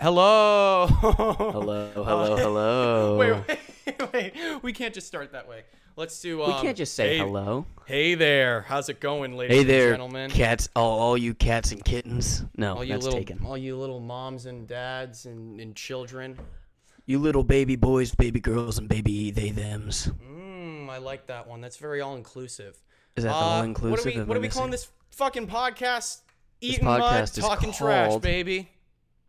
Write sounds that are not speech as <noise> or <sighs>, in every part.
Hello. Hello, <laughs> hello, hello. <laughs> Wait, wait, wait. We can't just start that way. Let's do. Um, we can't just say hey, hello. Hey there. How's it going, ladies Hey and there, gentlemen? cats. All, all you cats and kittens. No, all you that's little, taken. all you little moms and dads and, and children. You little baby boys, baby girls, and baby they thems. Mmm, I like that one. That's very all inclusive. Is that all inclusive? What are we, what are we calling this fucking podcast? This Eating mud, podcast is talking trash, baby.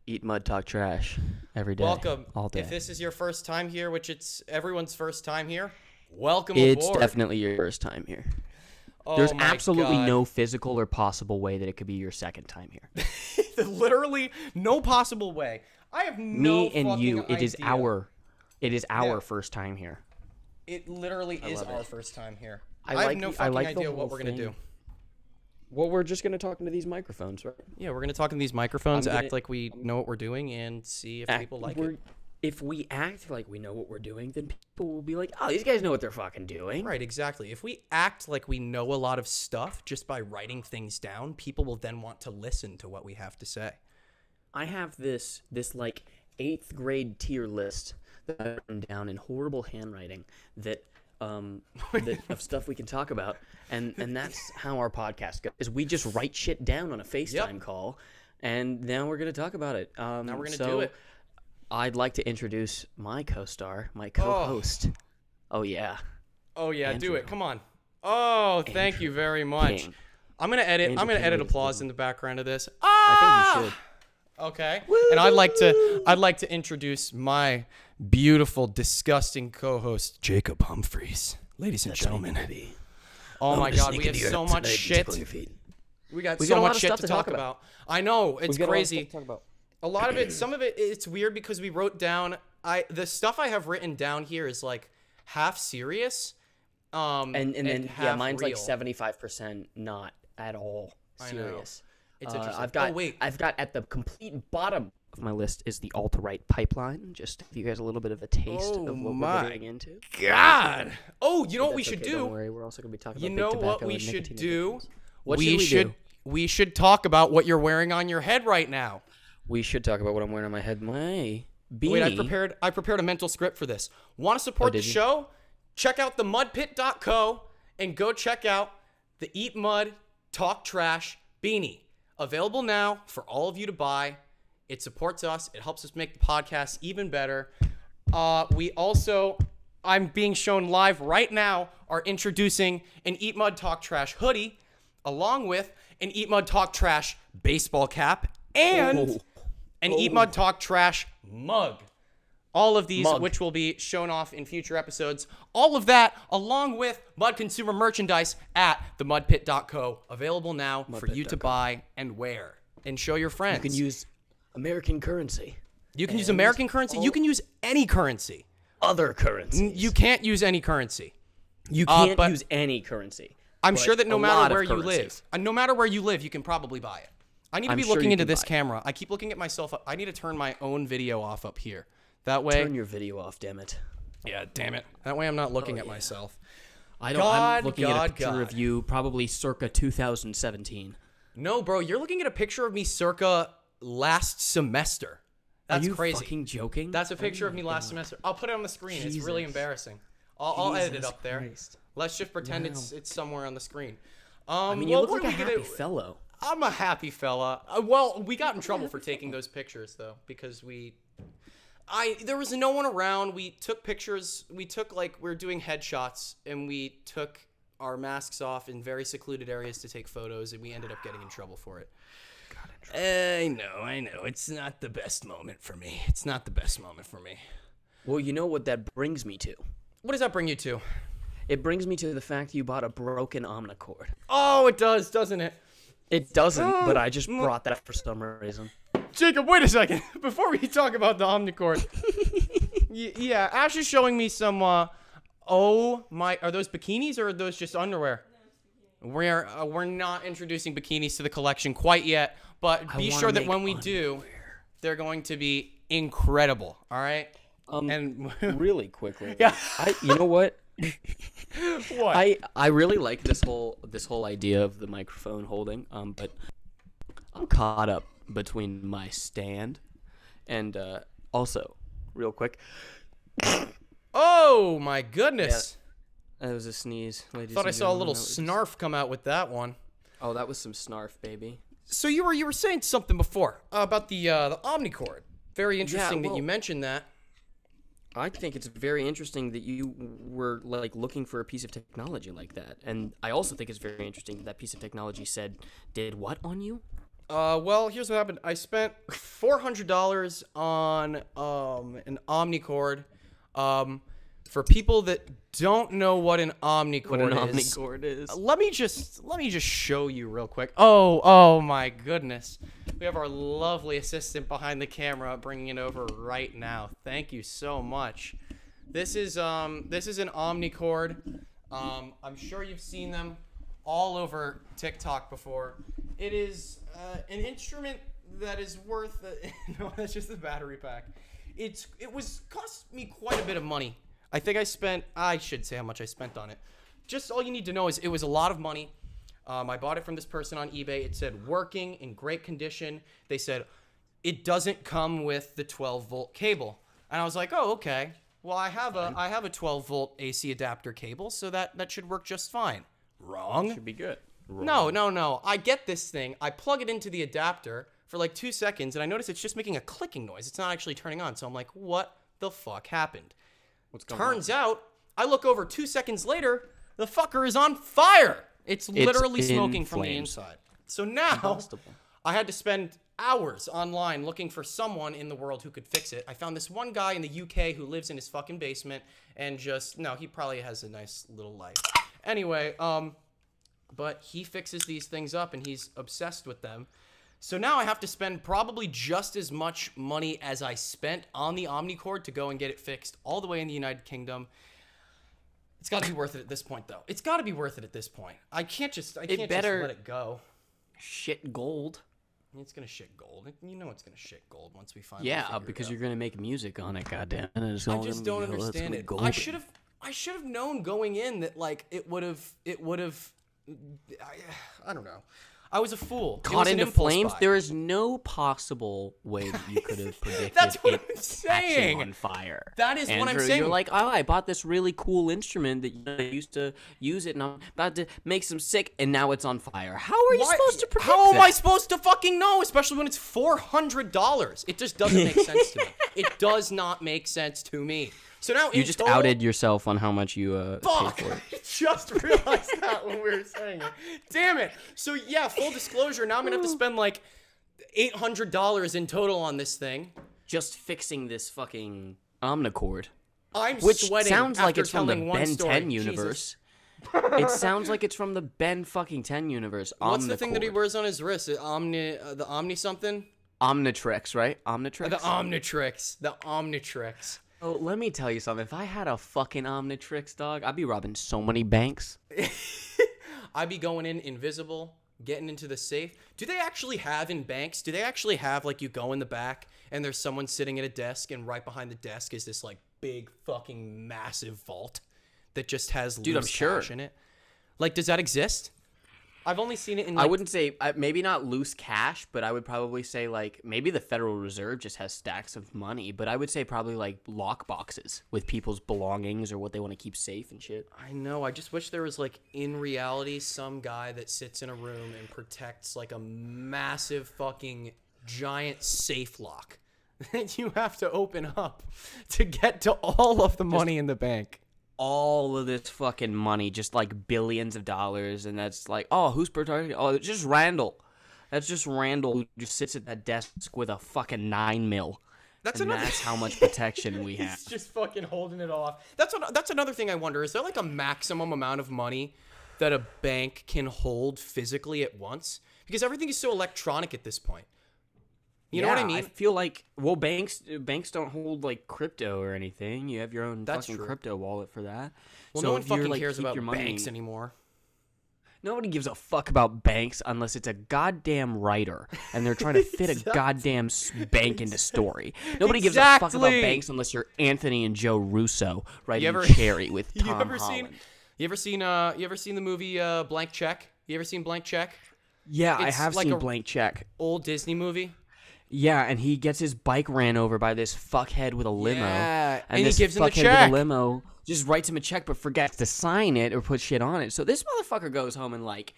Eat mud, talk trash every day. Welcome. all day. If this is your first time here, which it's everyone's first time here, welcome it's aboard. definitely your first time here. Oh There's absolutely God. no physical or possible way that it could be your second time here. <laughs> literally no possible way. I have no Me and fucking you, it is idea. our, it is our Yeah. first time here. It literally is our it. first time here. I I, like have no the- I fucking like idea what we're gonna do. Well, we're just gonna talk into these microphones, right? Yeah, we're gonna talk into these microphones, gonna- act like we know what we're doing, and see if act- people like it. If we act like we know what we're doing, then people will be like, "Oh, these guys know what they're fucking doing." Right, exactly. If we act like we know a lot of stuff just by writing things down, people will then want to listen to what we have to say. I have this this like eighth grade tier list that I've written down in horrible handwriting that um <laughs> that, of stuff we can talk about, and and that's how our podcast goes. Is we just write shit down on a FaceTime call, and now we're gonna talk about it. Um, Now we're gonna so do it. I'd like to introduce my co-star, my co-host. Oh, yeah, Oh yeah, do it. Come on. Oh, thank you very much. King. I'm gonna edit. Andrew I'm gonna King edit applause in the background of this. I think Ah! you should. Okay. And I'd like to I'd like to introduce my beautiful, disgusting co-host Jacob Humphreys. Ladies and gentlemen. Oh my god, we have so much shit. We got We so got much shit to to talk talk about. I know, it's crazy. talk about. A lot of it, <clears throat> some of it, it's weird because we wrote down. I the stuff I have written down here is like half serious, um, And and then yeah, mine's like seventy five percent not at all serious. It's Uh, interesting. I've got Oh, wait. I've got at the complete bottom of my list is the alt right pipeline. Just to give you guys a little bit of a taste Oh of what my we're getting into. God. Oh, you know what we should okay, do? Don't worry, we're also gonna be talking You about know what we should do? What we should we should do? we should talk about what you're wearing on your head right now. We should talk about what I'm wearing on my head. My beanie. Wait, I prepared I prepared a mental script for this. Want to support the Oh, you? show? Check out the mudpit.co and go check out the Eat Mud Talk Trash beanie. Available now for all of you to buy. It supports us. It helps us make the podcast even better. Uh, we also, I'm being shown live right now, are introducing an Eat Mud Talk Trash hoodie, along with an Eat Mud Talk Trash baseball cap and Oh. an Eat Mud Talk Trash mug. All of these, Mug. which will be shown off in future episodes. All of that, along with Mud consumer merchandise at themudpit.co, available now for you to buy and wear and show your friends. You can use American currency. You can use American currency. You can use any currency. Other currency. You can't use any currency. You Uh, can't but- use any currency. I'm sure that no matter where you live, uh, no matter where you live, you can probably buy it. I need to I'm be sure looking into this buy it. camera. I keep looking at myself. I need to turn my own video off up here. That way, Turn your video off, damn it. yeah, damn it. That way, I'm not looking Oh, at myself. I don't. God, I'm looking God, at a picture God. of you, probably circa 2017. No, bro, you're looking at a picture of me circa last semester. That's Are you crazy. fucking joking? That's a picture of me last semester. I'll put it on the screen. It's really embarrassing. I'll, I'll edit it up there. Christ. Let's just pretend it's it's somewhere on the screen. Um, I mean, you well, look like a happy gonna- fellow. I'm a happy fella. Uh, well, we got in trouble for taking those pictures though because we I there was no one around. We took pictures. We took like we are doing headshots and we took our masks off in very secluded areas to take photos and we ended up getting in trouble for it. Eh, I know, I know. It's not the best moment for me. It's not the best moment for me. Well, you know what that brings me to? What does that bring you to? It brings me to the fact you bought a broken Omnichord. Oh, it does, doesn't it? It doesn't, but oh, I Oh, just brought that for some reason. Jacob, wait a second. <laughs> Before we talk about the Omnichord, <laughs> y- yeah, Ash is showing me some. Uh, oh my, are those bikinis or are those just underwear? We're uh, we're not introducing bikinis to the collection quite yet, but be wanna sure that make when we do, they're going to be incredible. All right. Um, And <laughs> really quickly. Yeah. I, you know what? what? I I really like this whole this whole idea of the microphone holding. Um, but I'm caught up between my stand And uh, also, real quick, Oh my goodness! that was a sneeze. Ladies Thought I saw a little that snarf come out with that one. Oh, that was some snarf, baby. So you were you were saying something before uh, about the uh, the Omnichord. Very interesting that well- you mentioned that. I think it's very interesting that you were like looking for a piece of technology like that, and I also think it's very interesting that that piece of technology said did what on you? Uh, well, here's what happened. I spent four hundred dollars on um an Omnichord. Um, for people that don't know what an Omnichord What an is, omnichord is. let me just let me just show you real quick. Oh, oh my goodness. We have our lovely assistant behind the camera bringing it over right now. Thank you so much. This is um this is an Omnichord. Um, I'm sure you've seen them all over TikTok before. It is uh, an instrument that is worth. <laughs> no, that's just the battery pack. It's it was cost me quite a bit of money. I think I spent. I should say how much I spent on it. Just all you need to know is it was a lot of money. Um, I bought it from this person on eBay. It said working in great condition. They said it doesn't come with the 12 volt cable, and I was like, oh okay. Well, I have a I have a 12 volt AC adapter cable, so that that should work just fine. Wrong. Should be good. No, no, no. I get this thing. I plug it into the adapter for like two seconds, and I notice it's just making a clicking noise. It's not actually turning on. So I'm like, what the fuck happened? What's going Turns out, I look over two seconds later, the fucker is on fire. It's literally in smoking from the inside. So now Combustible. I had to spend hours online looking for someone in the world who could fix it. I found this one guy in the UK who lives in his fucking basement and just no, he probably has a nice little life. Anyway, um but he fixes these things up and he's obsessed with them. So now I have to spend probably just as much money as I spent on the Omnichord to go and get it fixed all the way in the United Kingdom. It's got to be worth it at this point, though. It's got to be worth it at this point. I can't just, I can't better- just let it go. Shit gold. It's gonna shit gold. You know it's gonna shit gold once we finally. Yeah, it because you're gonna make music on it. Goddamn. And it's I just gonna don't be- oh, it's understand gonna it. I golden. should have. I should have known going in that like it would have. It would have. I, I don't know. I was a fool. Caught into flames. buy. There is no possible way that you could have <laughs> predicted That's what it I'm saying. on fire. That is what I'm saying. You're like, oh, I bought this really cool instrument that you know, I used to use it, and I'm about to make some sick, and now it's on fire. How are you Why- supposed to predict How am that? I supposed to fucking know? Especially when it's four hundred dollars. It just doesn't make sense to me. <laughs> It does not make sense to me. So now You just total- outed yourself on how much you uh, Fuck! paid for it. <laughs> I just realized <laughs> that when we were saying it. Damn it! So yeah, full disclosure. Now I'm gonna have to spend like eight hundred dollars in total on this thing. Just fixing this fucking Omnichord, I'm which sweating. sounds like it's from the Ben story. 10 Jesus. universe. <laughs> it sounds like it's from the Ben fucking 10 universe. What's the thing that he wears on his wrist? Omni, uh, the Omni something? Omnitrix, right? Omnitrix. The Omnitrix. The Omnitrix. Oh, let me tell you something. If I had a fucking Omnitrix dog, I'd be robbing so many banks. <laughs> I'd be going in invisible, getting into the safe. Do they actually have in banks? Do they actually have like you go in the back and there's someone sitting at a desk and right behind the desk is this like big fucking massive vault that just has Dude, I'm sure. in it? Like, does that exist? I've only seen it in. I wouldn't say uh, maybe not loose cash, but I would probably say like maybe the Federal Reserve just has stacks of money. But I would say probably like lock boxes with people's belongings or what they want to keep safe and shit. I know. I just wish there was like in reality some guy that sits in a room and protects like a massive fucking giant safe lock <laughs> that you have to open up to get to all of the money in the bank. All of this fucking money, just like billions of dollars, and that's like, oh, who's protecting? Oh, it's just Randall. That's just Randall who just sits at that desk with a fucking nine mil. That's and another. that's how much <laughs> protection we have. He's just fucking holding it off. That's what, that's another thing I wonder. Is there like a maximum amount of money that a bank can hold physically at once? Because everything is so electronic at this point. You know what I mean? I feel like well, banks banks don't hold like crypto or anything. You have your own That's fucking true. crypto wallet for that. well, So no one fucking like, cares about your money- banks anymore. Nobody gives a fuck about banks unless it's a goddamn writer and they're trying to <laughs> fit a goddamn bank into story. Nobody gives a fuck about banks unless you're Anthony and Joe Russo writing ever- <laughs> Cherry with You Tom ever Holland. seen? You ever seen? Uh, you ever seen the movie uh, Blank Check? You ever seen Blank Check? Yeah, I have like seen a- Blank Check. Old Disney movie. Yeah, and he gets his bike ran over by this fuckhead with a limo. Yeah, and he this gives him the fuckhead check. with a limo just writes him a check but forgets to sign it or put shit on it. So this motherfucker goes home and like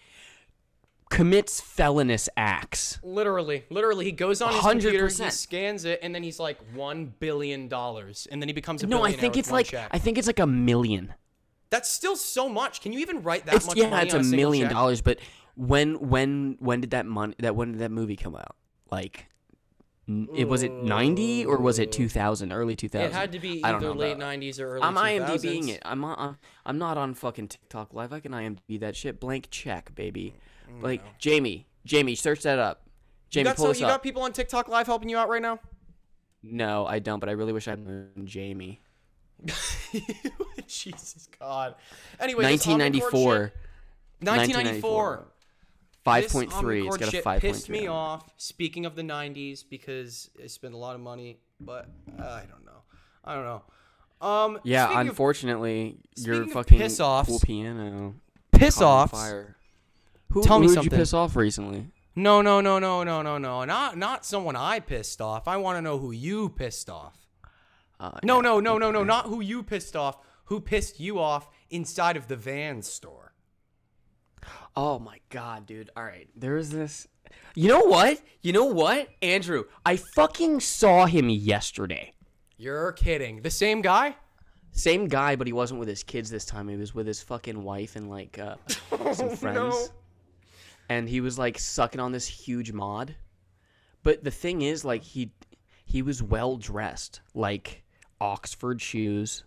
commits felonious acts. Literally, literally, he goes on his computer, he 100%. scans it, and then he's like one billion dollars, and then he becomes a No, I think it's like check. I think it's like a million. That's still so much. Can you even write that It's much yeah, money it's a a million check? dollars. But when when when did that money that when did that movie come out? Like, it was it ninety or was it two thousand? Early two thousand. It had to be either know late about- '90s or early I'm 2000s. IMDbing it. I'm on, I'm not on fucking TikTok live. I can IMDb that shit. Blank check, baby. Mm, like Jamie, Jamie, search that up. You Jamie, got, pull so, you got people on TikTok live helping you out right now? No, I don't. But I really wish I had Jamie. <laughs> Jesus God. Anyway, this Omnichord 1994. shit- 1994. Five point three. It's got a five pissed me off. Speaking of the '90s, because I spent a lot of money, but uh, I don't know. I don't know. Um, Yeah, speaking of unfortunately, your fucking piss-offs, cool piano piss offs. fire. Who, Tell me who something. Did you piss off recently? No, no, no, no, no, no, no. Not not someone I pissed off. I want to know who you pissed off. Uh, No, no, no, no, no. Not who you pissed off. Who pissed you off inside of the van store? Oh my god, dude. All right. There is this You know what? You know what? Andrew, I fucking saw him yesterday. You're kidding. The same guy? Same guy, but he wasn't with his kids this time. He was with his fucking wife and like uh, <laughs> some friends. no. And he was like sucking on this huge mod. But the thing is, like he he was well dressed, like Oxford shoes,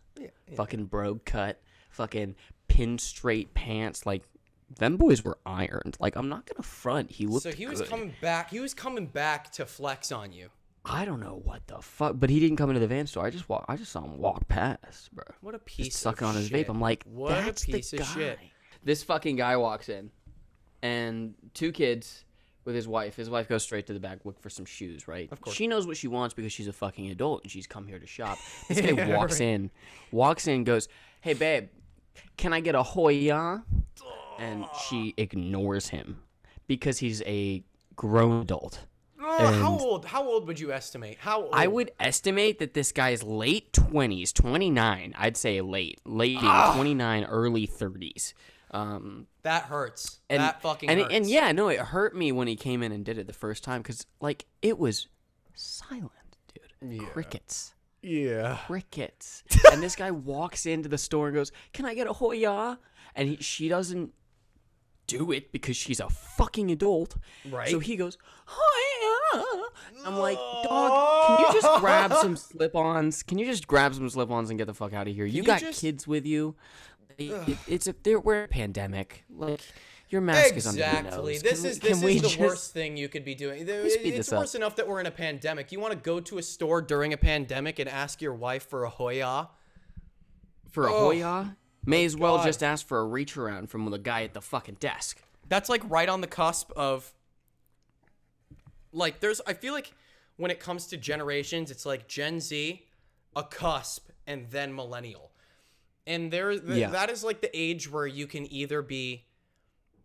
fucking brogue cut, fucking pin straight pants. Like them boys were ironed. Like I'm not gonna front. He looked So he was good. coming back. He was coming back to flex on you. I don't know what the fuck, but he didn't come into the van store. I just walk. I just saw him walk past, bro. What a piece Just sucking on his shit. vape. I'm like, what that's a piece the of guy. shit. This fucking guy walks in, and two kids with his wife. His wife goes straight to the back, look for some shoes. Right? Of course. She knows what she wants because she's a fucking adult and she's come here to shop. <laughs> This guy Yeah, walks right. in, walks in, goes, "Hey babe, can I get a Hoya?" And she ignores him because he's a grown adult. Oh, how old? How old would you estimate? How old? I would estimate that this guy's late 20s, 29. I'd say late, late Ah. 29, early 30s. Um, That hurts. and that fucking and, hurts. and yeah, no, it hurt me when he came in and did it the first time because like it was silent, dude. Crickets, Yeah. crickets. and this guy walks into the store and goes, "Can I get a Hoya?" And he, she doesn't do it because she's a fucking adult. Right. So he goes, Hoya. Uh. I'm like, dog, can you just grab <laughs> some slip-ons? Can you just grab some slip-ons and get the fuck out of here? You, you got just- kids with you. It- it- it's a they're, we're a pandemic. Like your mask is under your Exactly. nose. This Can is we- this is the just- worst thing you could be doing. There- It's this up. worse enough that we're in a pandemic. You want to go to a store during a pandemic and ask your wife for a Hoya? for a Oh, Hoya. May oh, as well God. just ask for a reach around from the guy at the fucking desk. That's like right on the cusp of like there's I feel like when it comes to generations, it's like Gen Z, a cusp, and then millennial. And there th- Yeah. that is like the age where you can either be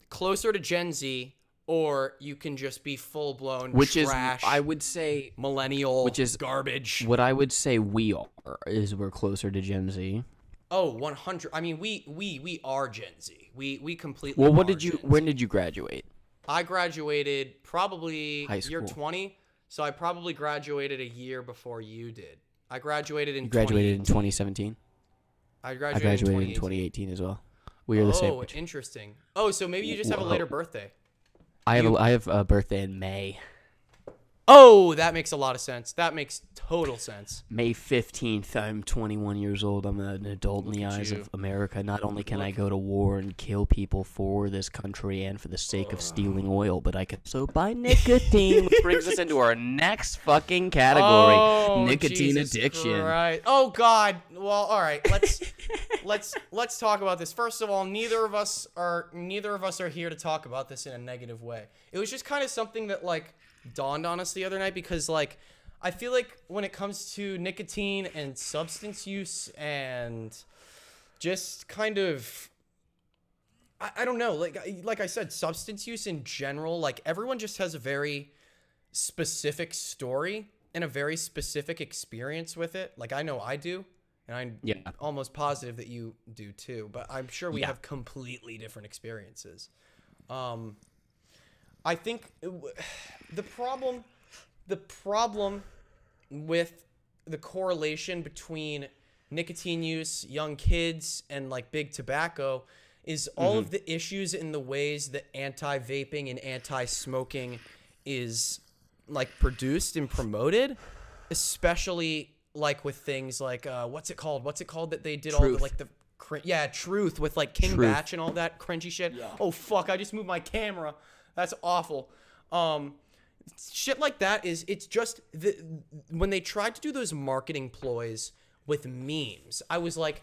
closer to Gen Z or you can just be full blown Which trash is, I would say, millennial which is- garbage. what I would say we are is we're closer to Gen Z. Oh, 100. I mean, we we we are Gen Z. We we completely Well, what did you? When did you graduate? I graduated probably High year school. 20, so I probably graduated a year before you did. I graduated in You graduated in 2017. I I graduated, graduated in in 2018 as well. We are the same. Oh, interesting. Oh, so maybe you just have a later birthday. I have you- a, I have a birthday in May. Oh, that makes a lot of sense. That makes total sense. May 15th. I'm 21 years old. I'm an adult in the eyes you. of America. Not only can I go to war and kill people for this country and for the sake of stealing oil, but I can so buy nicotine, which brings us into our next fucking category: Oh, nicotine Jesus addiction. Christ. Oh God. Well, all right. Let's let's let's talk about this. First of all, neither of us are neither of us are here to talk about this in a negative way. It was just kind of something that like dawned on us the other night because like I feel like when it comes to nicotine and substance use and just kind of I, I don't know like I- like I said substance use in general like everyone just has a very specific story and a very specific experience with it. Like I know I do, and I'm Yeah. almost positive that you do too. But I'm sure we Yeah. have completely different experiences. Um, I think w- <sighs> the problem, the problem with the correlation between nicotine use, young kids, and like big tobacco is all of the issues in the ways that anti-vaping and anti-smoking is like produced and promoted, especially like with things like uh, what's it called? What's it called that they did all the like the cr- yeah truth with like King Truth. Batch and all that cringy shit. Oh fuck! I just moved my camera. That's awful. Um, shit like that is it's just the when they tried to do those marketing ploys with memes i was like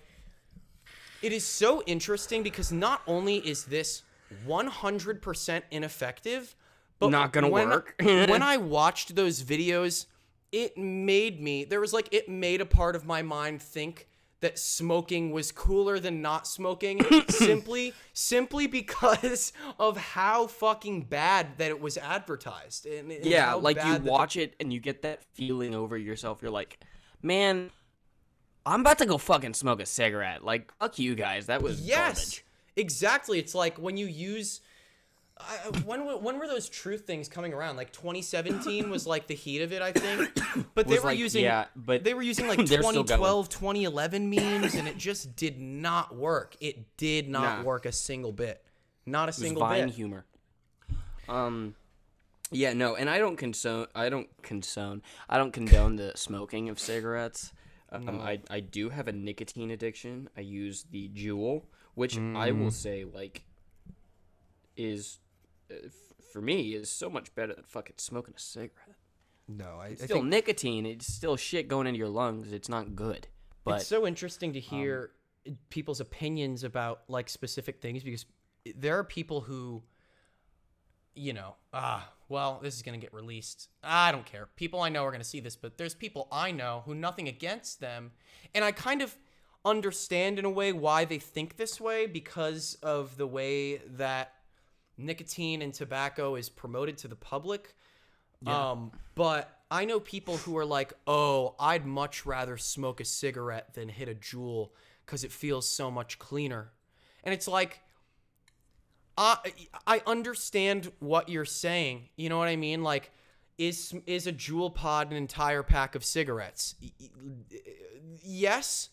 it is so interesting because not only is this 100% ineffective but Not gonna when- work. <laughs> when i watched those videos it made me there was like it made a part of my mind think that smoking was cooler than not smoking <coughs> simply simply because <laughs> of how fucking bad that it was advertised and, and Yeah, like you watch it and you get that feeling over yourself. You're like, man, I'm about to go fucking smoke a cigarette. Like, fuck you guys. That was Yes, garbage. exactly. It's like when you use. I when were- when were those truth things coming around? Like 2017 was like the heat of it, I think. <coughs> But they were like- using yeah, but they were using like <coughs> they're still going. 2012, 2011 memes, and it just did not work. It did not Nah. work a single bit. Not a single Vine bit. humor. Um, yeah, no, and I don't consone. I don't consone. I don't condone the smoking of cigarettes. Um, I I do have a nicotine addiction. I use the Juul, which I Mm. will say like is for me is so much better than fucking smoking a cigarette. No, I, I Still nicotine. It's still shit going into your lungs. It's not good. But it's so interesting to hear people's opinions about like specific things because there are people who you know ah well this is going to get released i don't care people i know are going to see this but there's people i know who nothing against them and i kind of understand in a way why they think this way because of the way that nicotine and tobacco is promoted to the public um, but I know people who are like, "Oh, I'd much rather smoke a cigarette than hit a Juul because it feels so much cleaner." And it's like, I I understand what you're saying. You know what I mean? Like, is is a Juul pod an entire pack of cigarettes? Yes.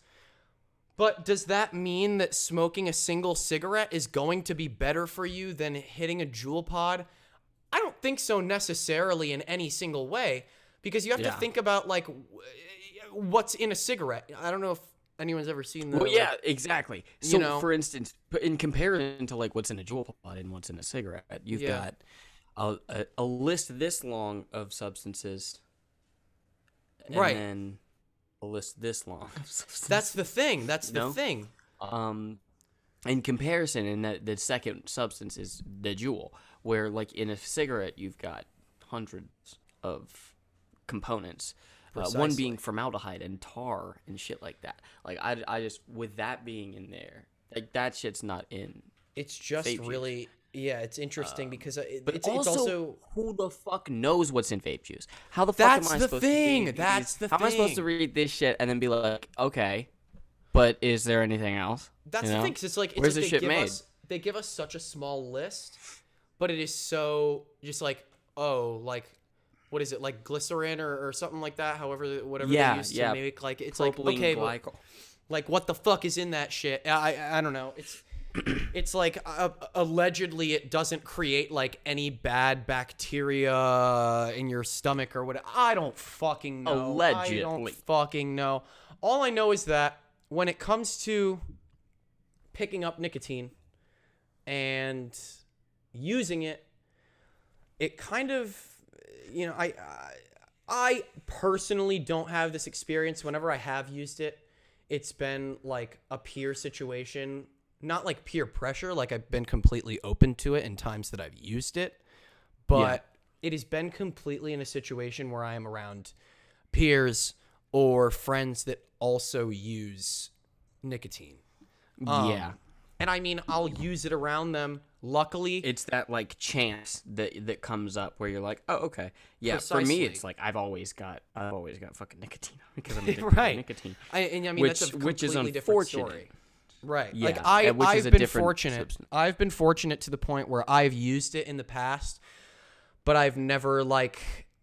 But does that mean that smoking a single cigarette is going to be better for you than hitting a Juul pod? I don't think so necessarily in any single way because you have Yeah. to think about like what's in a cigarette. I don't know if anyone's ever seen the Well, like- yeah, exactly. So, know? for instance, in comparison to like what's in a Juul pod and what's in a cigarette, you've Yeah. got a, a, a list this long of substances, and Right. then a list this long. <laughs> That's the thing. That's the No? thing. um, in comparison, and that the second substance is the Juul, where like in a cigarette you've got hundreds of components. Uh, one being formaldehyde and tar and shit like that. Like I, I just with that being in there, like that shit's not in. It's just vape juice. really yeah, it's interesting because uh, it, But it's, also, it's also who the fuck knows what's in vape juice? How the fuck am I supposed thing, to read that's these- the How am I supposed to read this shit and then be like, okay, but is there anything else? That's You the know? thing. 'cause it's like it's Where's like shit give made? us they give us such a small list, but it is so just like oh like what is it like glycerin or, or something like that? However, whatever Yeah, they use to make like it's like Propylene okay, but like what the fuck is in that shit i i, I don't know it's it's like uh, allegedly it doesn't create like any bad bacteria in your stomach or what i don't fucking know. Allegedly. i don't fucking know. All i know is that when it comes to picking up nicotine and using it it kind of you know I, I i personally don't have this experience. Whenever i have used it it's been like a peer situation not like peer pressure like i've been completely open to it in times that i've used it but it has been completely in a situation where i am around peers or friends that also use nicotine Um, yeah. and I mean I'll use it around them. Luckily, It's that like chance that that comes up where you're like, oh okay, yeah. For me, it's like I've always got I've always got fucking nicotine <laughs> because I'm addicted right. to nicotine. I, and I mean that's a Which- which is completely different unfortunate. story. Right. Yeah, like I, I've been fortunate. substance. I've been fortunate to the point where I've used it in the past, but I've never like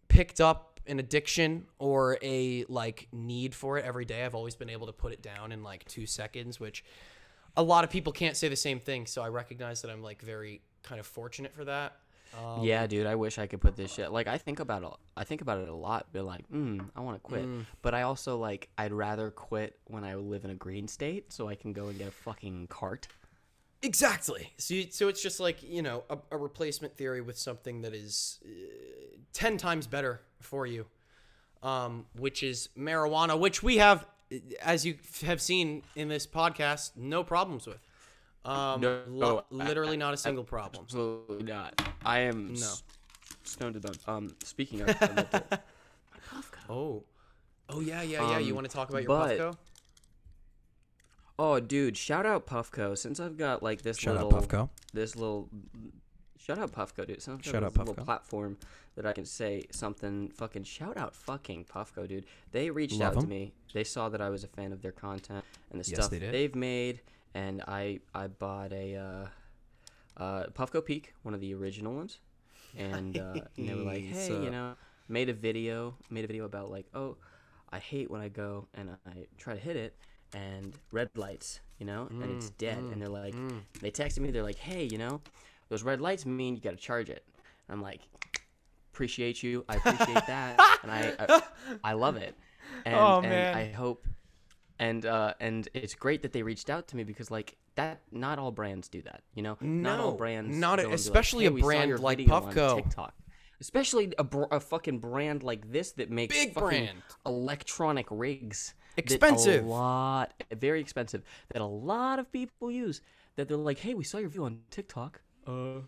picked up an addiction or a like need for it every day. I've always been able to put it down in like two seconds, which a lot of people can't say the same thing. So I recognize that I'm like very kind of fortunate for that. Um, yeah, dude, I wish I could put this shit. Like I think about it. I think about it a lot. Be like, mm, I want to quit, Mm. but I also like I'd rather quit when I live in a green state, so I can go and get a fucking cart. Exactly. So, you, so it's just like you know a, a replacement theory with something that is uh, ten times better for you, um, which is marijuana, which we have, as you have seen in this podcast, no problems with. Um, No, I- literally not a single problem. Absolutely not. I am No. s- stoned to the Um, speaking of, I meant <laughs> Oh, oh yeah, yeah, yeah. you Um, want to talk about your but- Puffco? oh, dude, shout out Puffco. Since I've got like this Shout out little, Puffco. this little, shout out Puffco, dude. Since Shout out this little Puffco. platform that I can say something. Fucking shout out, fucking Puffco, dude. They reached Love out 'em. to me. They saw that I was a fan of their content and the Yes, stuff they did. they've made, and I I bought a uh, uh, Puffco Peak, one of the original ones, and, uh, and they were like, hey, you know, made a video, made a video about like, oh, I hate when I go and I try to hit it and red lights, you know, and it's Mm, dead, and they're like, they texted me, they're like, hey, you know, those red lights mean you got to charge it. And I'm like, appreciate you, I appreciate that, <laughs> and I, I I love it, and, Oh, and. I hope and uh, and it's great that they reached out to me because like that not all brands do that you know not all No, brands not a- be like, especially "Hey, a brand like Puffco." TikTok especially a, br- a fucking brand like this that makes Big brand. electronic rigs Expensive. a lot very expensive that a lot of people use that they're like hey we saw your video on TikTok uh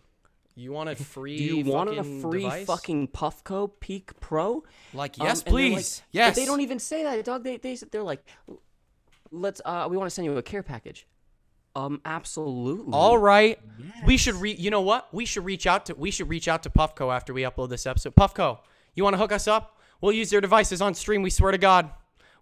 You want a <laughs> free? do you want a fucking free device? fucking Puffco Peak Pro Like um, yes, like- please. but yes. they don't even say that, dog. They they they're like, let's uh, we want to send you a care package. Um, absolutely. All right. We should re you know what? We should reach out to we should reach out to Puffco after we upload this episode. Puffco, you want to hook us up? We'll use their devices on stream. We swear to God.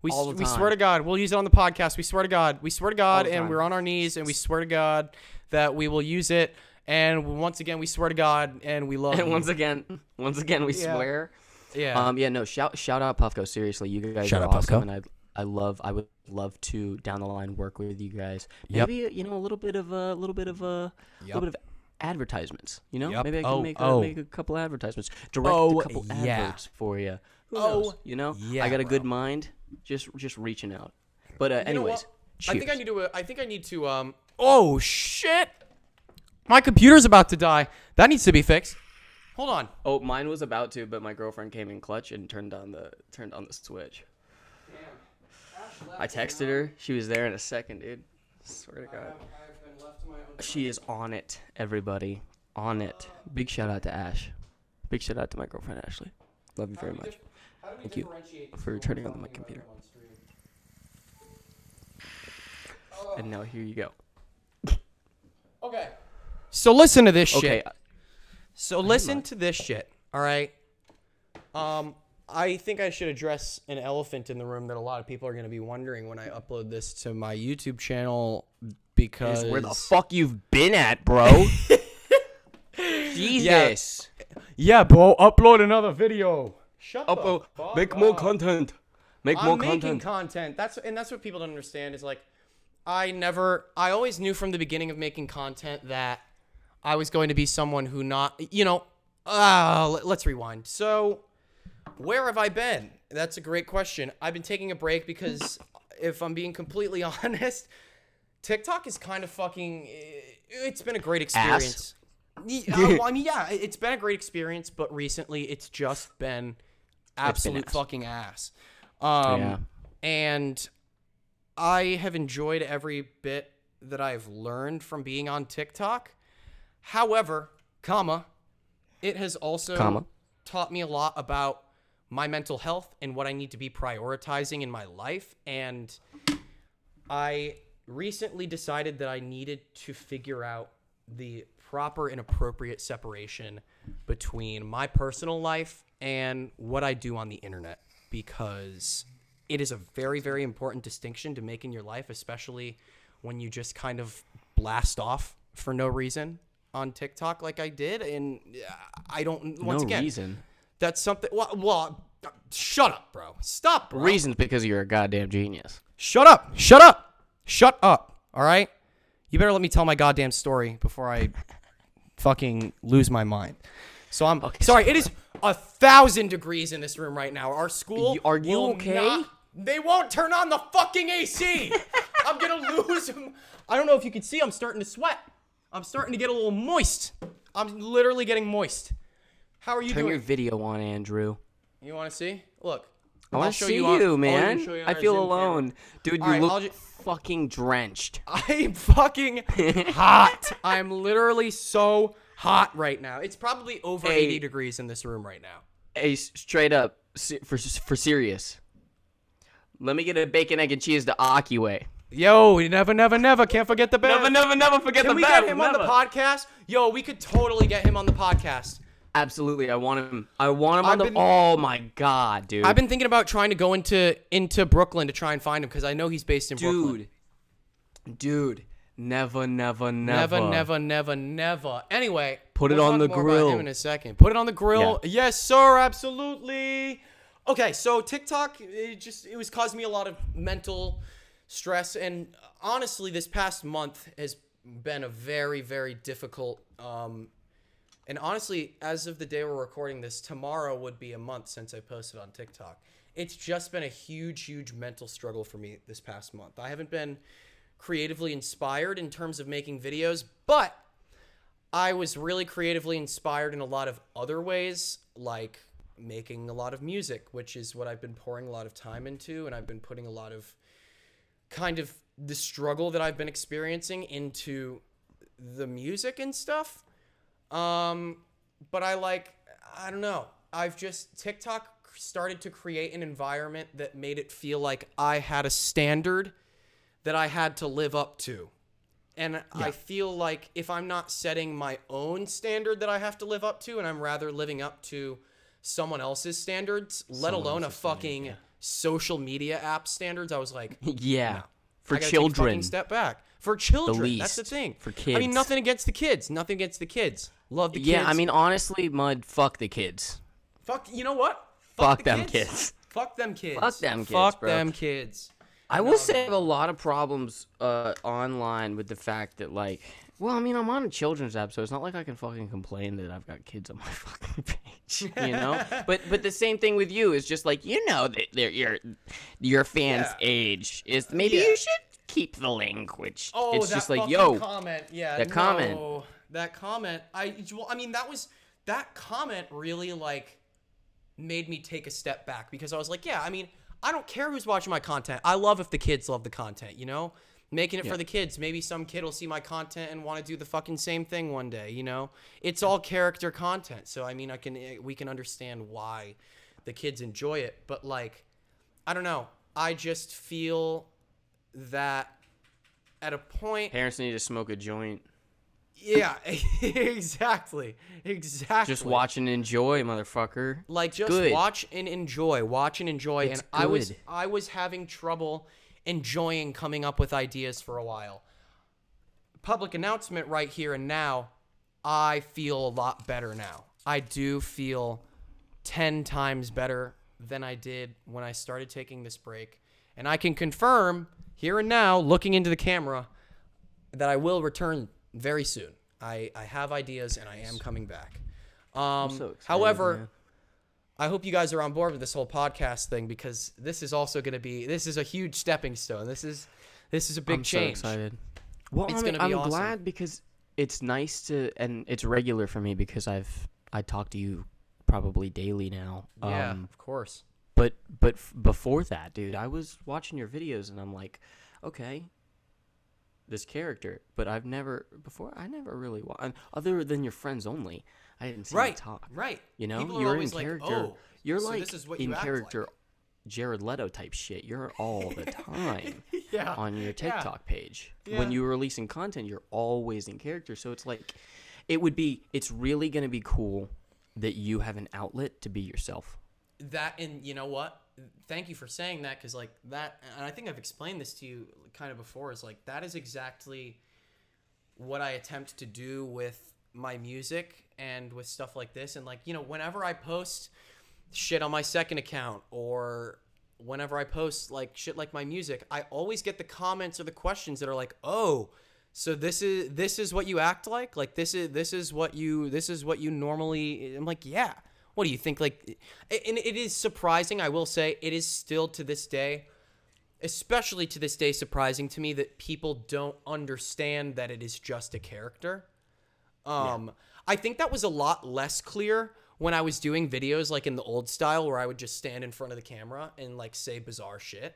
We, s- All the we swear to God. We'll use it on the podcast. We swear to God. We swear to God and time. we're on our knees and we swear to God that we will use it. And once again, we swear to God and we love <laughs> And you. once again, once again, we Yeah. swear. Yeah. Um, yeah, no, shout shout out Puffco. Seriously, you guys Shout are out awesome, Puffco. and I I love I would love to down the line work with you guys. Yep. Maybe you know a little bit of a little bit of a Yep. little bit of advertisements. You know, Yep. maybe I can Oh, make oh. a, make a couple advertisements, direct Oh, a couple yeah. adverts for you. Who Oh, knows? You know, yeah, I got a good bro. mind. Just just reaching out. But uh, You anyways. I think I need to. Uh, I think I need to. Um. Oh shit! My computer's about to die. That needs to be fixed. Hold on. Oh, mine was about to, but my girlfriend came in clutch and turned on the turned on the switch. I texted her. She was there in a second, dude. Swear to God. She is on it, everybody. On it. Big shout out to Ash. Big shout out to my girlfriend Ashley. Love you very much. Thank you for turning on my computer. And now here you go. <laughs> Okay. So listen to this shit. Okay, So listen to this shit. All right. Um, I think I should address an elephant in the room that a lot of people are going to be wondering when I upload this to my YouTube channel because where the fuck you've been at, bro? <laughs> Jesus. Yeah, bro. Upload another video. Shut fuck Make more content. Make I'm more making content. content. That's and that's what people don't understand is like I never I always knew from the beginning of making content that I was going to be someone who not you know uh let's rewind. So where have I been? That's a great question. I've been taking a break because if I'm being completely <laughs> honest, TikTok is kind of fucking it's been a great experience. Ye- uh, <laughs> well, I mean, yeah, it- it's been a great experience, but recently it's just been absolute ass. fucking ass. Um, Yeah. And I have enjoyed every bit that I've learned from being on TikTok. However, comma, it has also Comma. taught me a lot about my mental health and what I need to be prioritizing in my life. And I recently decided that I needed to figure out the proper and appropriate separation between my personal life and what I do on the internet because it is a very, very important distinction to make in your life, especially when you just kind of blast off for no reason on TikTok like I did. And uh, I don't, once no again, reason. That's something. Well, well, shut up, bro. Stop, bro. Reasons because you're a goddamn genius. Shut up. Shut up. Shut up. All right? You better let me tell my goddamn story before I <laughs> fucking lose my mind. So I'm sorry. It is a thousand degrees in this room right now. Our school. You- are you okay? not- they won't turn on the fucking AC. <laughs> I'm gonna lose. I don't know if you can see. I'm starting to sweat. I'm starting to get a little moist. I'm literally getting moist. How are you doing? Turn doing? your video on, Andrew. You want to see? Look. I want to show see oh, you, on- you, I'll man. you I feel Zoom camera. alone, dude. You right, look I'll ju- fucking drenched. <laughs> I'm fucking hot. I'm literally so hot right now. It's probably over Hey. 80 degrees in this room right now. Hey, straight up, for for serious. Let me get a bacon, egg, and cheese to Akiway. Yo, you never, never, never. Can't forget the band. Never, never, never forget Can the we band. get him on the podcast? Yo, we could totally get him on the podcast. Absolutely, I want him. I want him I've on the. been- oh my god, dude. I've been thinking about trying to go into into Brooklyn to try and find him because I know he's based in Brooklyn. dude, dude. Never, never, never, Never, never, never, never. Anyway, Put it on the grill. him in a second. Put it on the grill. Yes, sir. Absolutely. Okay, so TikTok, it just it was causing me a lot of mental stress, and honestly, this past month has been a very, very difficult. Um, and honestly, as of the day we're recording this, tomorrow would be a month since I posted on TikTok. It's just been a huge, huge mental struggle for me this past month. I haven't been creatively inspired in terms of making videos, but I was really creatively inspired in a lot of other ways, like making a lot of music, which is what I've been pouring a lot of time into, and I've been putting a lot of kind of the struggle that I've been experiencing into the music and stuff. Um, but I like, I don't know. I've just, TikTok started to create an environment that made it feel like I had a standard that I had to live up to. And I feel like if I'm not setting my own standard that I have to live up to, and I'm rather living up to someone else's standards, let alone a fucking social media app standards, I was like, <laughs> yeah, for Take a children. step back. For children, that's the thing. For kids. I mean, nothing against the kids. Nothing against the kids. Love the kids. Yeah, I mean, honestly, mud. Fuck the kids. fuck. You know what? Fuck the them kids. Fuck them kids. Fuck them kids, Fuck bro. them kids. I will say I have a lot of problems uh, online with the fact that, like, well, I mean, I'm on a children's app, so it's not like I can fucking complain that I've got kids on my <laughs> fucking page, you know. <laughs> but but the same thing with you is just like you know that your your fans' Yeah. age is maybe Yeah. you should keep the language. Oh, it's that just like yo, comment. Yeah, that comment. no, That comment. I well, I mean, that was that comment really like made me take a step back because I was like, yeah, I mean, I don't care who's watching my content. I love if the kids love the content, you know? Making it for the kids. Maybe some kid will see my content and want to do the fucking same thing one day, you know? It's all character content. So I mean, I can eh, we can understand why the kids enjoy it, but like I don't know. I just feel that at a point parents need to smoke a joint. yeah, <laughs> exactly. Exactly. Just watch and enjoy, motherfucker. like just good. watch and enjoy watch and enjoy It's and i was i was having trouble enjoying coming up with ideas for a while public announcement right here and now i feel a lot better now i do feel 10 times better than i did when i started taking this break and i can confirm here and now looking into the camera that i will return very soon i i have ideas and i am coming back um so excited, however man. I hope you guys are on board with this whole podcast thing because this is also going to be this is a huge stepping stone. This is this is a big I'm change. so excited. Well, It's I mean, gonna be I'm awesome. glad because it's nice to, and it's regular for me because I've I talk to you probably daily now. Yeah, Um, of course. But but f- before that, dude, I was watching your videos and I'm like, okay, this character, but I've never before. I never really wa- and other than your friends only. I didn't see Right. talk. Right. You know, People you're in always like, character. "Oh, you're so like this is what in you character, like." Jared Leto type shit. You're all the <laughs> time. Yeah, on your yeah. TikTok page. Yeah. When you're releasing content, you're always in character. So it's like, it would be, it's really going to be cool that you have an outlet to be yourself. That and you know what? Thank you for saying that because like that and i think i've explained this to you kind of before is like that is exactly what i attempt to do with my music and with stuff like this and like you know whenever i post shit on my second account or whenever i post like shit like my music i always get the comments or the questions that are like oh so this is this is what you act like? Like this is this is what you this is what you normally i'm like yeah what do you think like and it is surprising i will say it is still to this day especially to this day surprising to me that people don't understand that it is just a character um i think that was a lot less clear when i was doing videos like in the old style where i would just stand in front of the camera and like say bizarre shit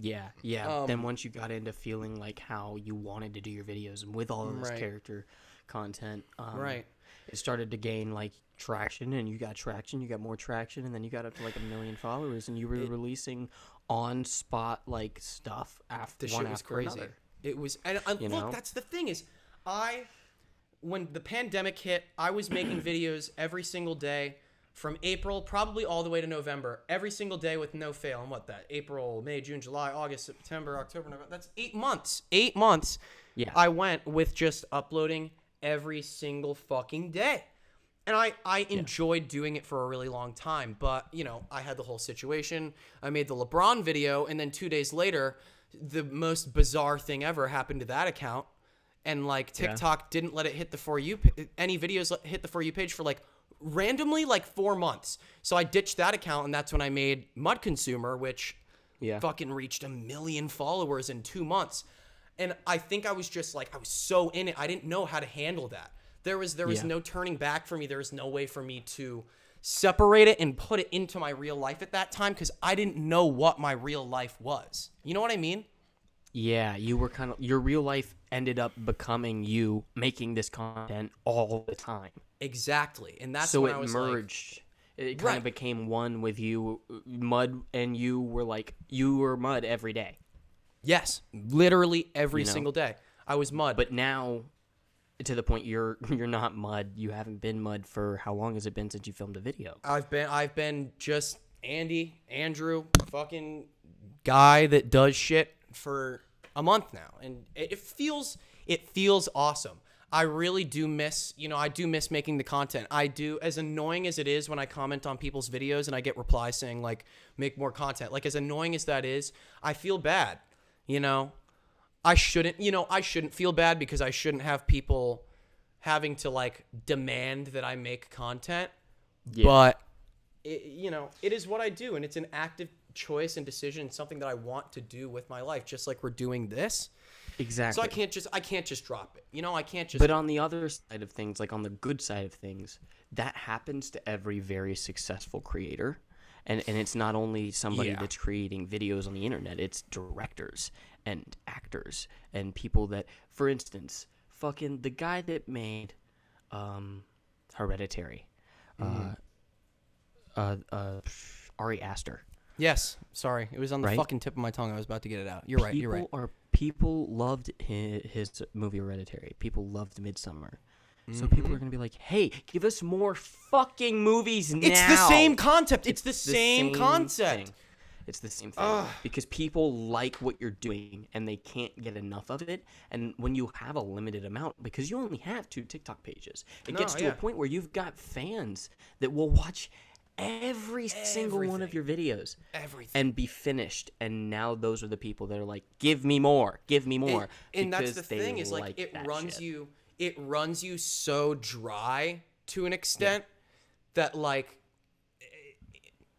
Yeah, yeah. Um, then once you got into feeling like how you wanted to do your videos and with all of this Right. character content, um, Right. It started to gain like traction, and you got traction, you got more traction, and then you got up to like a million followers, and you were releasing on spot like stuff after the one shit was after crazy. another. It was, and You look, know? that's the thing is, I, when the pandemic hit, I was making videos every single day from April probably all the way to November, every single day with no fail. And what that? April, May, June, July, August, September, October, November. That's eight months. Eight months. Yeah. I went with just uploading every single fucking day. And I, I enjoyed doing it for a really long time. But, you know, I had the whole situation. I made the LeBron video, and then two days later, the most bizarre thing ever happened to that account. And, like, TikTok didn't let it hit the For You, any videos hit the For You page for, like, randomly, like, four months. So I ditched that account, and that's when I made Mud Consumer, which Yeah. fucking reached a million followers in two months. And I think I was just like I was so in it. I didn't know how to handle that. There was there was Yeah. no turning back for me. There was no way for me to separate it and put it into my real life at that time because I didn't know what my real life was. You know what I mean? Yeah, you were kind of your real life ended up becoming you making this content all the time. Exactly. And that's so when it I was like, merged. it kind Right. of became one with you. Uh, mud and you were like you were mud every day. yes, literally every You know? single day. I was mud. But now, to the point you're <laughs> you're not mud. You haven't been mud for how long has it been since you filmed a video? I've been I've been just Andy, Andrew, fucking guy that does shit for a month now, and it, feels it feels awesome. I really do miss, you know, I do miss making the content. I do, as annoying as it is when I comment on people's videos and I get replies saying like, make more content. Like as annoying as that is, I feel bad. You know, I shouldn't, you know, I shouldn't feel bad because I shouldn't have people having to like demand that I make content. Yeah. But it, you know, it is what I do, and it's an active choice and decision, something that I want to do with my life, just like we're doing this. exactly. So I can't just, I can't just drop it. You know, I can't just. But on the other side of things, like on the good side of things, that happens to every very successful creator. And, and it's not only somebody Yeah. that's creating videos on the internet, it's directors and actors and people that, for instance, fucking the guy that made um, Hereditary, Mm-hmm. uh, uh, uh, Ari Aster. yes, sorry, it was on the Right? fucking tip of my tongue. I was about to get it out. You're right. You're right. People Are people loved his, his movie Hereditary? People loved Midsommar. So people are gonna be like, "Hey, give us more fucking movies now." Mm-hmm. It's the same concept. It's, the, the same, concept. thing. It's the same thing because people like what you're doing and they can't get enough of it. And when you have a limited amount, because you only have two TikTok pages, it No, gets to yeah. a point where you've got fans that will watch every single one of your videos Everything. and be finished. And now those are the people that are like, "Give me more, give me more." and, and that's the thing is like, it runs shit. you it runs you so dry to an extent that like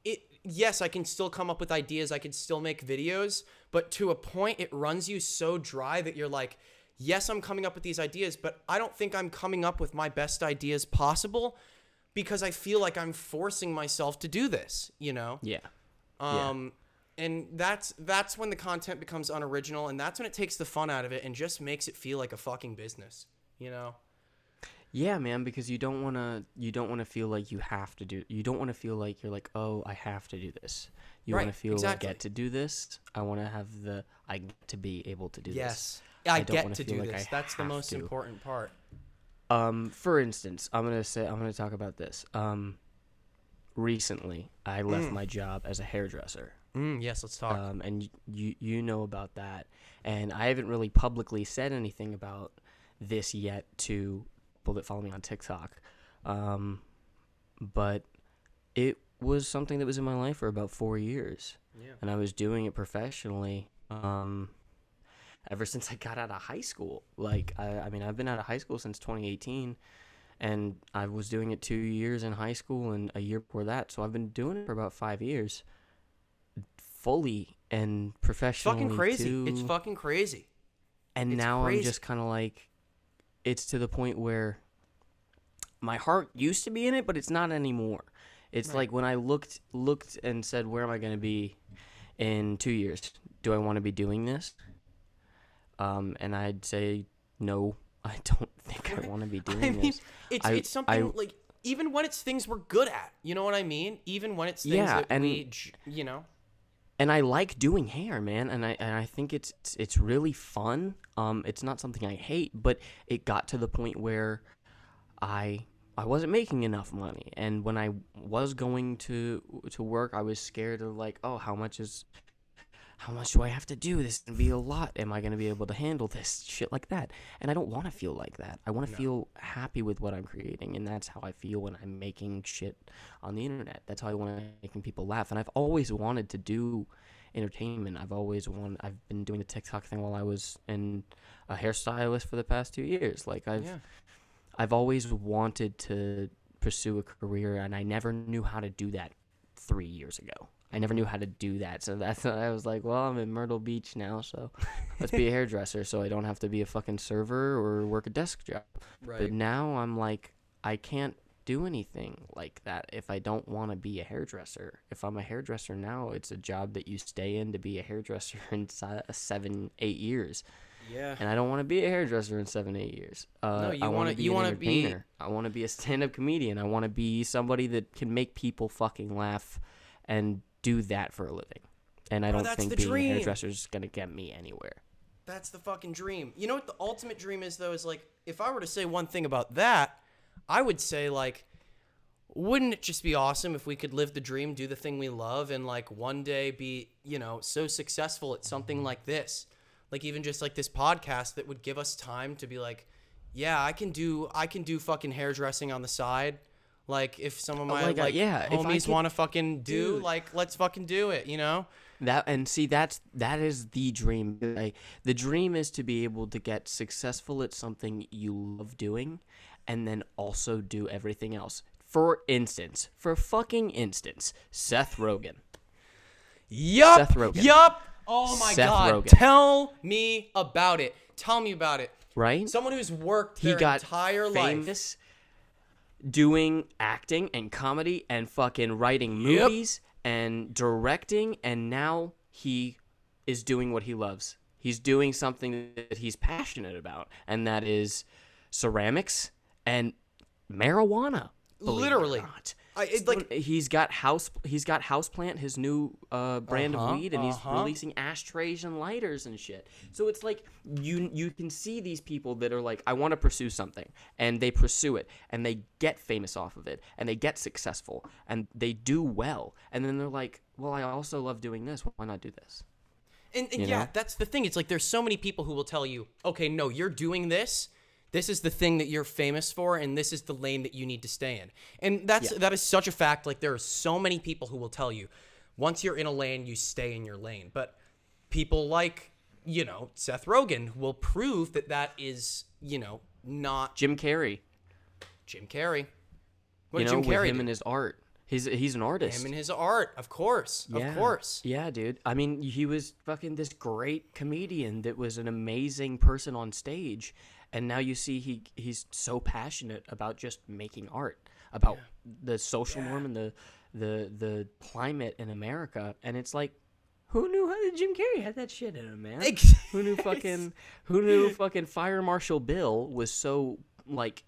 it yes i can still come up with ideas i can still make videos but to a point it runs you so dry that you're like yes i'm coming up with these ideas but i don't think i'm coming up with my best ideas possible because i feel like i'm forcing myself to do this you know Yeah. um, and that's that's when the content becomes unoriginal, and that's when it takes the fun out of it and just makes it feel like a fucking business. You know? Yeah, man, because you don't want to you don't want to feel like you have to do you don't want to feel like you're like, "Oh, I have to do this." You Right, want to feel exactly. I get to do this. I want to have the I get to be able to do this. Yes. I, don't get wanna do like I this. That's the most to. important part. Um, for instance, I'm gonna say I'm gonna talk about this. Um, recently, I left my job as a hairdresser. Mm, yes, let's talk. Um, and you you know about that, and I haven't really publicly said anything about this yet to people that follow me on TikTok. Um, but it was something that was in my life for about four years, yeah. and I was doing it professionally. Um, ever since I got out of high school. Like, I, I mean, I've been out of high school since 2018, and I was doing it two years in high school and a year before that. So I've been doing it for about five years, fully and It's professionally. fucking crazy. It's fucking crazy. and it's now crazy. I'm just kind of like, it's to the point where my heart used to be in it, but it's not anymore. It's Right. like when I looked looked and said, "Where am I going to be in two years? Do I want to be doing this?" Um, and I'd say, "No, I <laughs> don't think I want to be doing I mean, this." it's I- it's something I- like even when it's things we're good at. You know what I mean? Even when it's things Yeah, that and- we, you know. And I like doing hair, man, and I and I think it's it's, really fun. Um, it's not something I hate, but it got to the point where I I wasn't making enough money, and when I was going to to work, I was scared of like, oh, how much is how much do I have to do? This is gonna be a lot. Am I going to be able to handle this shit like that? And I don't want to feel like that. I want to No. feel happy with what I'm creating, and that's how I feel when I'm making shit on the internet. That's how I want to making people laugh. And I've always wanted to do entertainment. I've always wanted. I've been doing the TikTok thing while I was in a hairstylist for the past two years. Like I've yeah. I've always wanted to pursue a career, and I never knew how to do that three years ago. I never knew how to do that, so that's I was like, well, I'm in Myrtle Beach now, so let's be a <laughs> hairdresser, so I don't have to be a fucking server or work a desk job. But now I'm like, I can't do anything like that if I don't want to be a hairdresser. If I'm a hairdresser now, it's a job that you stay in to be a hairdresser <laughs> in seven, eight years Yeah. and I don't want to be a hairdresser in seven, eight years. Uh, No, you I want be you an wanna be-. I want to be a stand-up comedian. I want to be somebody that can make people fucking laugh, and do that for a living. And I Bro, don't think being dream. a hairdresser is gonna get me anywhere. That's the fucking dream. You know what the ultimate dream is though? Is like if I were to say one thing about that, I would say like, wouldn't it just be awesome if we could live the dream, do the thing we love, and like one day be you know so successful at something like this, like even just like this podcast that would give us time to be like, yeah, I can do I can do fucking hairdressing on the side. Like if some of my like, uh, like yeah, homies want to fucking do, Dude. like let's fucking do it, you know? That and see that's that is the dream. Like, the dream is to be able to get successful at something you love doing, and then also do everything else. For instance, for fucking instance, Seth Rogen. Yup. Seth Rogen. Yup. Oh my Seth god. Rogen. Tell me about it. Tell me about it. right? Someone who's worked he got entire life. Doing acting and comedy and fucking writing Yep. movies and directing and now he is doing what he loves. He's doing something that he's passionate about and that is ceramics and marijuana. believe it or Literally. not. I, it's like he's got house he's got houseplant his new uh, brand Uh-huh, of weed and he's uh-huh. releasing ashtrays and lighters and shit so it's like you you can see these people that are like i want to pursue something and they pursue it and they get famous off of it and they get successful and they do well and then they're like well i also love doing this why not do this and, and yeah, know? that's the thing. It's like there's so many people who will tell you, okay, no, you're doing this. This is the thing that you're famous for, and this is the lane that you need to stay in. And that's that is such a fact. Like there are so many people who will tell you, once you're in a lane, you stay in your lane. But people like you know Seth Rogen will prove that that is you know not jim carrey Jim Carrey. What you know Jim with Carrey him do? and his art he's he's an artist him and his art, of course, Yeah. of course. Yeah, dude. I mean, he was fucking this great comedian that was an amazing person on stage, and now you see he he's so passionate about just making art, about the social norm and the the the climate in America, and it's like. Who knew how Jim Carrey had that shit in him, man? <laughs> Who knew fucking Who knew fucking Fire Marshal Bill was so like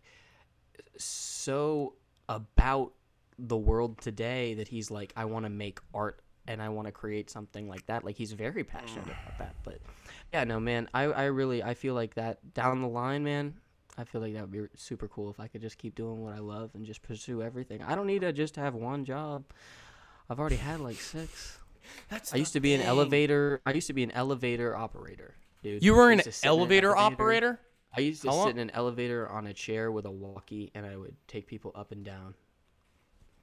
so about the world today that he's like, I want to make art and I want to create something like that. Like he's very passionate mm. about that. But yeah, no, man, I, I really I feel like that down the line, man. I feel like that would be super cool if I could just keep doing what I love and just pursue everything. I don't need to just have one job. I've already had like six. <laughs> That's I used to be an elevator. I used to be an elevator operator, dude. You were an sit in elevator operator? I used to How long- sit in an elevator on a chair with a walkie, and I would take people up and down.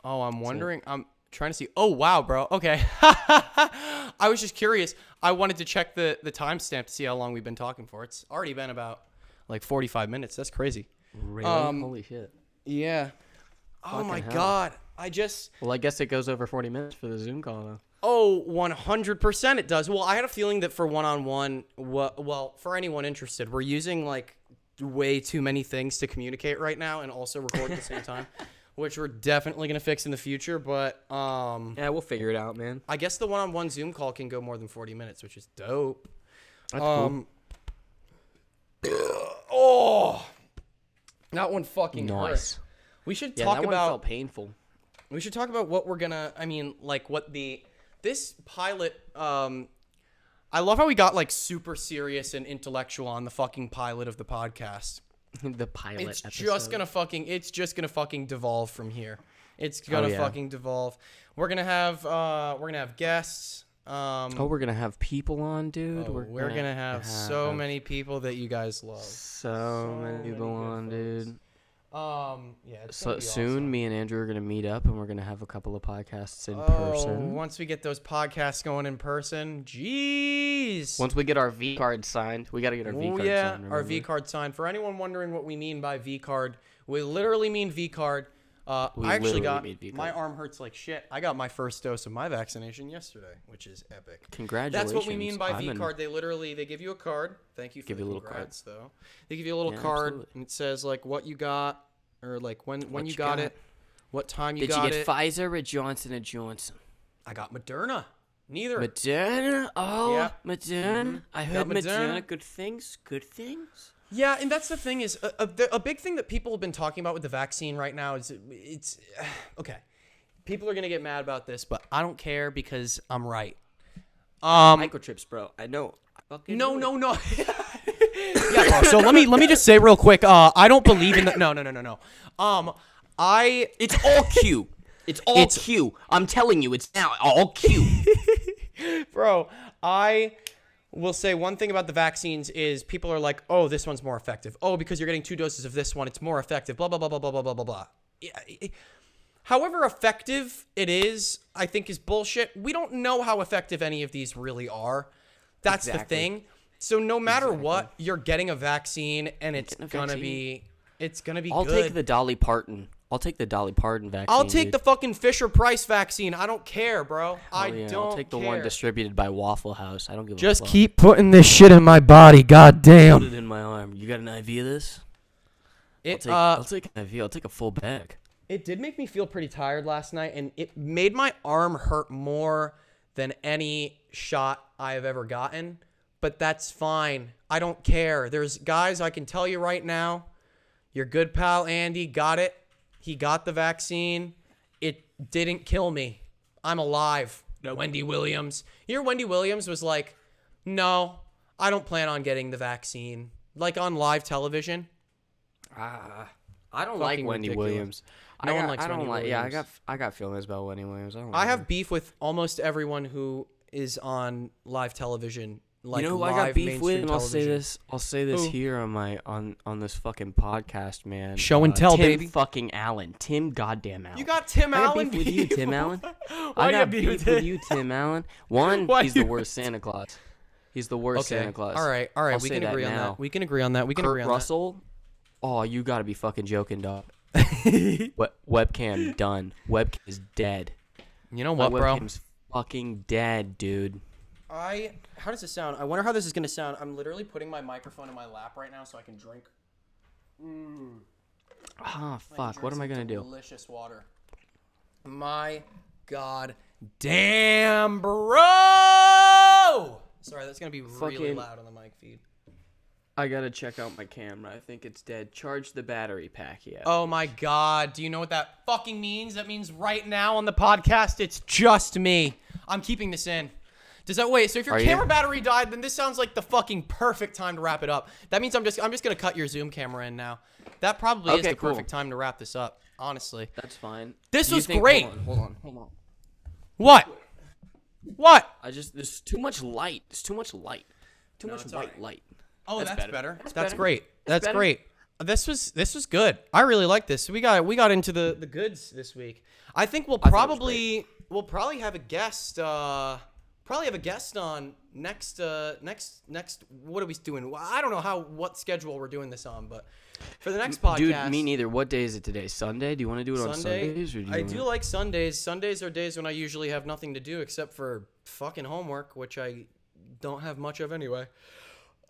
Oh, I'm wondering. I'm trying to see. Oh, wow, bro. Okay. <laughs> I was just curious. I wanted to check the the timestamp to see how long we've been talking for. It's already been about like 45 minutes. That's crazy. Really? Um, Holy shit. Yeah. Oh my hell. god. I just Well, I guess it goes over 40 minutes for the Zoom call, though. Oh, 100% it does. Well, I had a feeling that for one-on-one, well, for anyone interested, we're using like way too many things to communicate right now and also record at the same time, <laughs> which we're definitely going to fix in the future, but um Yeah, we'll figure it out, man. I guess the one-on-one Zoom call can go more than 40 minutes, which is dope. That's Um <clears throat> Oh. That one fucking cool. hurt. Nice. We should Yeah, talk that one about felt painful. we should talk about what we're gonna. I mean, like what the this pilot. Um, I love how we got like super serious and intellectual on the fucking pilot of the podcast. <laughs> the pilot. It's just gonna fucking. It's just gonna fucking devolve from here. It's gonna yeah. fucking devolve. We're gonna have. Uh, we're gonna have guests. Um, Oh, we're gonna have people on, dude. oh, we're, gonna, have, so many people that you guys love. so, many many people good on, folks. dude. Um, yeah. So soon, awesome. me and Andrew are gonna meet up, and we're gonna have a couple of podcasts in Oh, person. once we get those podcasts going in person, jeez. Once we get our V card signed, we gotta get our V Oh card yeah, signed. our V card signed. For anyone wondering what we mean by V card, we literally mean V card. Uh, I actually got my arm hurts like shit. I got my first dose of my vaccination yesterday, which is epic. Congratulations. That's what we mean by V card. They literally they give you a card. Thank you for Give the you a little card. though. They give you a little Yeah, card absolutely. and it says like what you got or like when when you you got, got. it, what time you Did got it. Did you get it. Pfizer or Johnson and Johnson? I got Moderna. Neither. Moderna. Oh, Yeah. Moderna. I heard Moderna. Moderna. Good things. Good things. Yeah, and that's the thing is a, a, a big thing that people have been talking about with the vaccine right now is it's <sighs> okay. People are gonna get mad about this, but I don't care because I'm right. Um, Microchips, bro. I know. I fucking no, no, no. <laughs> yeah. So let me let me just say real quick. Uh, I don't believe in the no, no, no, no, no. Um, I It's all Q. It's all It's- Q. I'm telling you, it's now all Q. <laughs> bro, I will say one thing about the vaccines is people are like, oh, this one's more effective. Oh, because you're getting two doses of this one, it's more effective. Blah blah blah blah blah blah blah blah blah. Yeah, However effective it is, I think is bullshit. We don't know how effective any of these really are. That's the thing. So no matter what, you're getting a vaccine, and it's gonna vaccine. be, it's gonna be I'll good. take the Dolly Parton. I'll take the Dolly Parton vaccine. I'll take dude. the fucking Fisher Price vaccine. I don't care, bro. I yeah, don't I'll take the care. one distributed by Waffle House. I don't give a Just fuck. keep putting this shit in my body. God Put damn. it in my arm. You got an IV of this? I'll take, uh, I'll take an IV. I'll take a full bag. it did make me feel pretty tired last night, and it made my arm hurt more than any shot I have ever gotten. But that's fine. I don't care. There's guys I can tell you right now. Your good pal Andy got it. He got the vaccine. It didn't kill me. I'm alive. Wendy Williams. Your Wendy Williams was like, "No, I don't plan on getting the vaccine." Like on live television. Ah, I don't like Wendy ridiculous. Williams. No I one likes I don't Wendy like. Yeah, I got I got feelings about Wendy Williams. I don't. I like have her. beef with almost everyone who is on live television. Like you know who I got beef with, mainstream and I'll say this. I'll say this Who? here on my on on this fucking podcast, man. Uh, Show and tell, Tim baby. Fucking Allen, Tim goddamn Allen. You got Tim I got Allen beef with you, Tim Allen. <laughs> Why I got beef beef with with him? you, Tim <laughs> Allen. One, Why he's the worst Santa Claus. He's the worst Okay. Santa Claus. All right. All right. I'll we can that agree on now. that. We can agree on that. We can Kurt agree on Russell. Oh, you gotta be fucking joking, dog. <laughs> Web- webcam done. Webcam is dead. You know My what, bro? webcam's fucking dead, dude. I. How does this sound? I wonder how this is gonna sound. I'm literally putting my microphone in my lap right now so I can drink. Ah, I fuck. What am I gonna do? Delicious water. My God, damn, bro! Sorry, that's gonna be really loud on the mic feed. I gotta check out my camera. I think it's dead. Charge the battery pack. Yeah. Oh my god, do you know what that fucking means? That means right now on the podcast, it's just me. I'm keeping this in. Does that wait? So if your Are you? camera battery died, then this sounds like the fucking perfect time to wrap it up. That means I'm just I'm just gonna cut your Zoom camera in now. That probably is the cool. perfect time to wrap this up. Honestly, That's fine. This Do you was think- great. Hold on, hold on, hold on. what? What? I just there's too much light. There's too much light. Too much white alright. light. Oh, that's, That's better. better. That's, That's better. great. That's better. great. This was this was good. I really like this. We got we got into the the goods this week. I think we'll thought it probably we'll probably have a guest. uh Probably have a guest on next uh next next. What are we doing? I don't know how what schedule we're doing this on, but for the next podcast, Dude, me neither. What day is it today? Sunday? Do you want to do it on Sunday. Sundays or do you I do like Sundays. Sundays are days when I usually have nothing to do except for fucking homework, which I don't have much of anyway.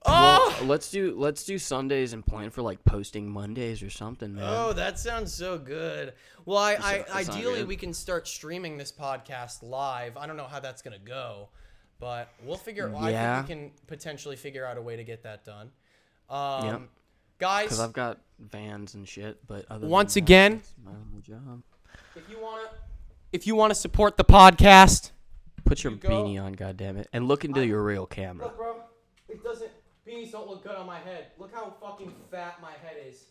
Well, Oh, let's do let's do Sundays and plan for like posting Mondays or something, man. Oh, that sounds so good. Well, I, I ideally we can start streaming this podcast live. I don't know how that's gonna go, but we'll figure. I Yeah. think we can potentially figure out a way to get that done. Um, Yep. guys, Because I've got vans and shit, but other Once that, again- that's my job. if you wanna, if you wanna support the podcast, Put your You go- beanie on, goddammit, and look into your real camera. look, bro, it doesn't. Beanies don't look good on my head. Look how fucking fat my head is.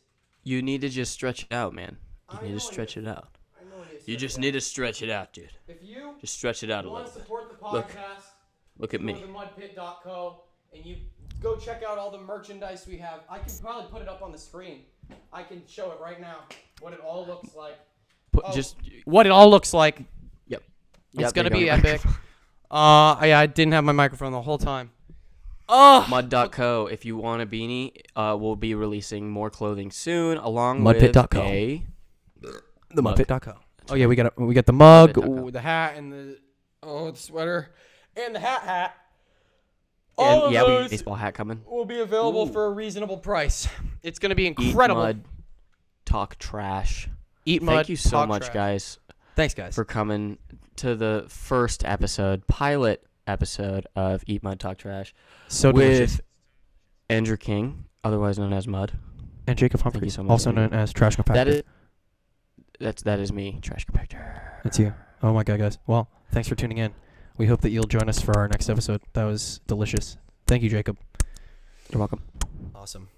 You need to just stretch it out, man. You I need to I stretch it out. I know it is. You just need to stretch it out, dude. If you Just stretch it out a want little to bit. support the Look. podcast. Look at go me. to themudpit.co and you go check out all the merchandise we have. I can probably put it up on the screen. I can show it right now. What it all looks like. Put Oh. just What it all looks like. yep. It's Yep, gonna there you be go. epic. <laughs> Uh, yeah, I didn't have my microphone the whole time. Oh, Mud.co. If you want a beanie, uh, we'll be releasing more clothing soon, along Mudpit.co. with a the mug. mudpit.co. Oh yeah, we got a, we got the mug, Mudpit.co. ooh, the hat, and the oh the sweater, and the hat hat. All and of yeah, we those baseball hat coming. will be available Ooh. for a reasonable price. It's gonna be Eat incredible. mud, talk trash. Eat mud. Thank you so talk much, trash. guys, Thanks, guys. for coming to the first episode, pilot episode of Eat Mud Talk Trash so with Andrew King, otherwise known as Mud. and Jacob you Humphreys, so also known as Trash Compactor. That is that's that is me, trash compactor. That's you. Oh my god, guys. Well, thanks for tuning in. We hope that you'll join us for our next episode. That was delicious. Thank you, Jacob. You're welcome. Awesome.